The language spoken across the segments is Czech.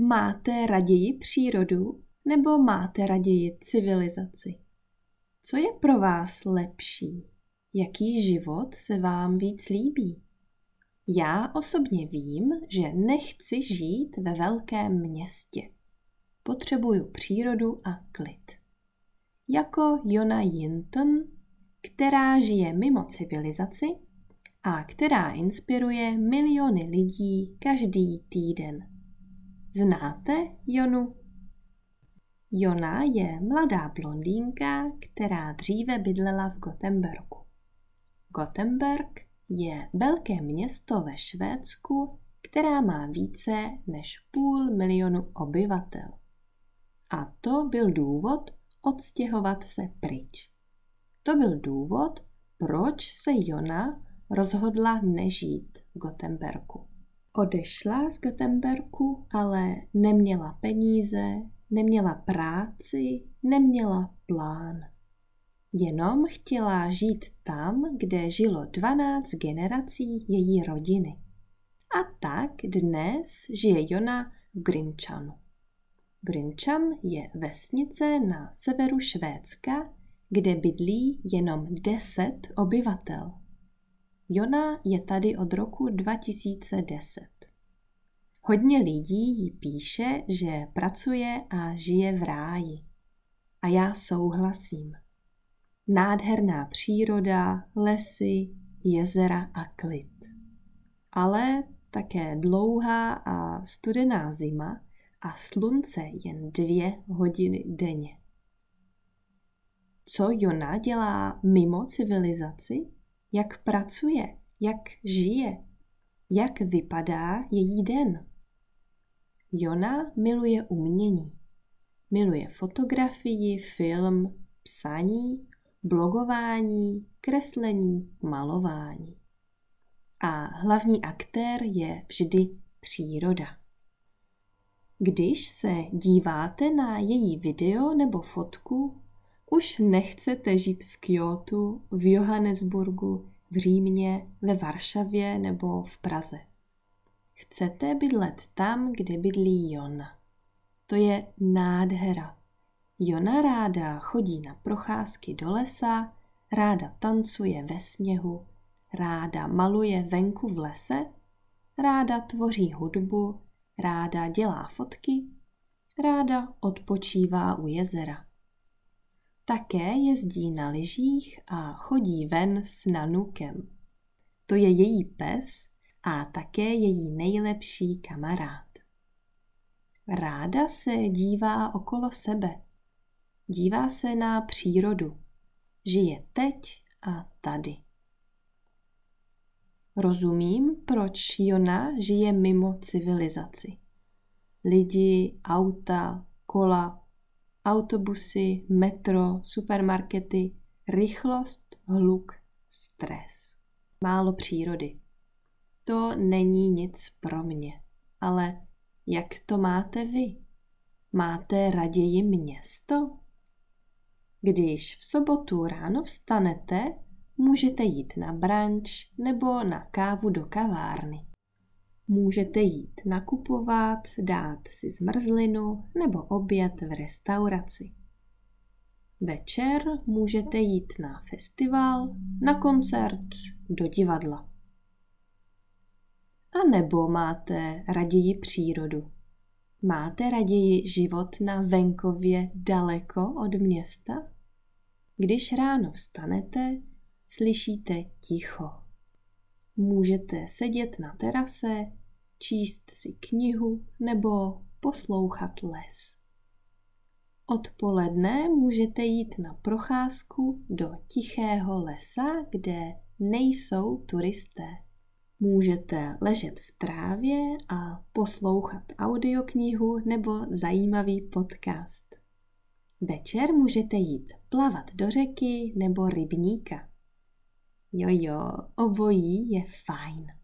Máte raději přírodu nebo máte raději civilizaci? Co je pro vás lepší? Jaký život se vám víc líbí? Já osobně vím, že nechci žít ve velkém městě. Potřebuju přírodu a klid. Jako Jona Yinton, která žije mimo civilizaci a která inspiruje miliony lidí každý týden. Znáte Jonu? Jona je mladá blondýnka, která dříve bydlela v Gotemberku. Gothenburg je velké město ve Švédsku, která má více než půl milionu obyvatel. A to byl důvod odstěhovat se pryč. To byl důvod, proč se Jona rozhodla nežít v Gotemberku. Odešla z Gotemberku, ale neměla peníze, neměla práci, neměla plán. Jenom chtěla žít tam, kde žilo 12 generací její rodiny. A tak dnes žije Jona v Grinčanu. Grinčan je vesnice na severu Švédska, kde bydlí jenom 10 obyvatel. Jona je tady od roku 2010. Hodně lidí jí píše, že pracuje a žije v ráji. A já souhlasím nádherná příroda, lesy, jezera a klid. Ale také dlouhá a studená zima a slunce jen dvě hodiny denně. Co Jona dělá mimo civilizaci? Jak pracuje? Jak žije? Jak vypadá její den? Jona miluje umění. Miluje fotografii, film, psaní blogování, kreslení, malování. A hlavní aktér je vždy příroda. Když se díváte na její video nebo fotku, už nechcete žít v Kyoto, v Johannesburgu, v Římě, ve Varšavě nebo v Praze. Chcete bydlet tam, kde bydlí Jona. To je nádhera. Jona ráda chodí na procházky do lesa, ráda tancuje ve sněhu, ráda maluje venku v lese, ráda tvoří hudbu, ráda dělá fotky, ráda odpočívá u jezera. Také jezdí na lyžích a chodí ven s Nanukem. To je její pes a také její nejlepší kamarád. Ráda se dívá okolo sebe – Dívá se na přírodu. Žije teď a tady. Rozumím, proč Jona žije mimo civilizaci. Lidi, auta, kola, autobusy, metro, supermarkety, rychlost, hluk, stres. Málo přírody. To není nic pro mě. Ale jak to máte vy? Máte raději město? Když v sobotu ráno vstanete, můžete jít na branč nebo na kávu do kavárny. Můžete jít nakupovat, dát si zmrzlinu nebo oběd v restauraci. Večer můžete jít na festival, na koncert, do divadla. A nebo máte raději přírodu. Máte raději život na venkově daleko od města? Když ráno vstanete, slyšíte ticho. Můžete sedět na terase, číst si knihu nebo poslouchat les. Odpoledne můžete jít na procházku do tichého lesa, kde nejsou turisté. Můžete ležet v trávě a poslouchat audioknihu nebo zajímavý podcast. Večer můžete jít plavat do řeky nebo rybníka. Jo, jo, obojí je fajn.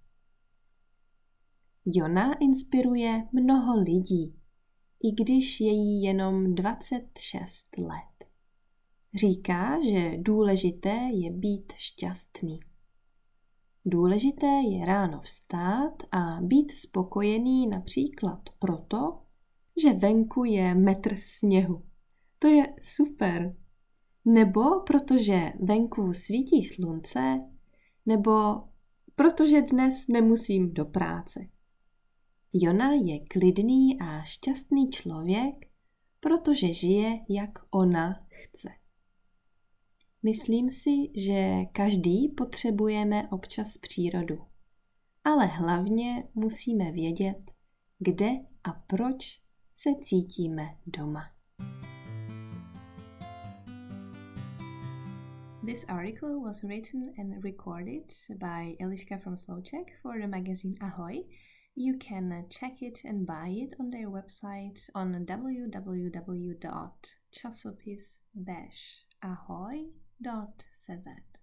Jona inspiruje mnoho lidí, i když je jí jenom 26 let. Říká, že důležité je být šťastný. Důležité je ráno vstát a být spokojený například proto, že venku je metr sněhu. To je super. Nebo protože venku svítí slunce, nebo protože dnes nemusím do práce. Jona je klidný a šťastný člověk, protože žije, jak ona chce. Myslím si, že každý potřebujeme občas přírodu. Ale hlavně musíme vědět, kde a proč se cítíme doma. This article was written and recorded by Eliška from Slowcheck for the magazine Ahoy. You can uh, check it and buy it on their website on www.časopis-ahoy.cz.